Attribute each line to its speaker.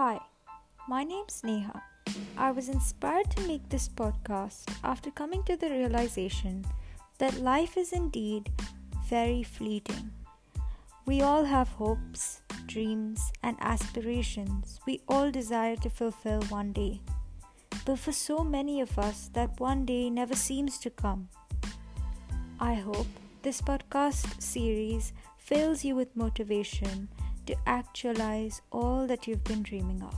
Speaker 1: Hi, my name's Neha. I was inspired to make this podcast after coming to the realization that life is indeed very fleeting. We all have hopes, dreams, and aspirations we all desire to fulfill one day. But for so many of us, that one day never seems to come. I hope this podcast series fills you with motivation to actualize all that you've been dreaming of.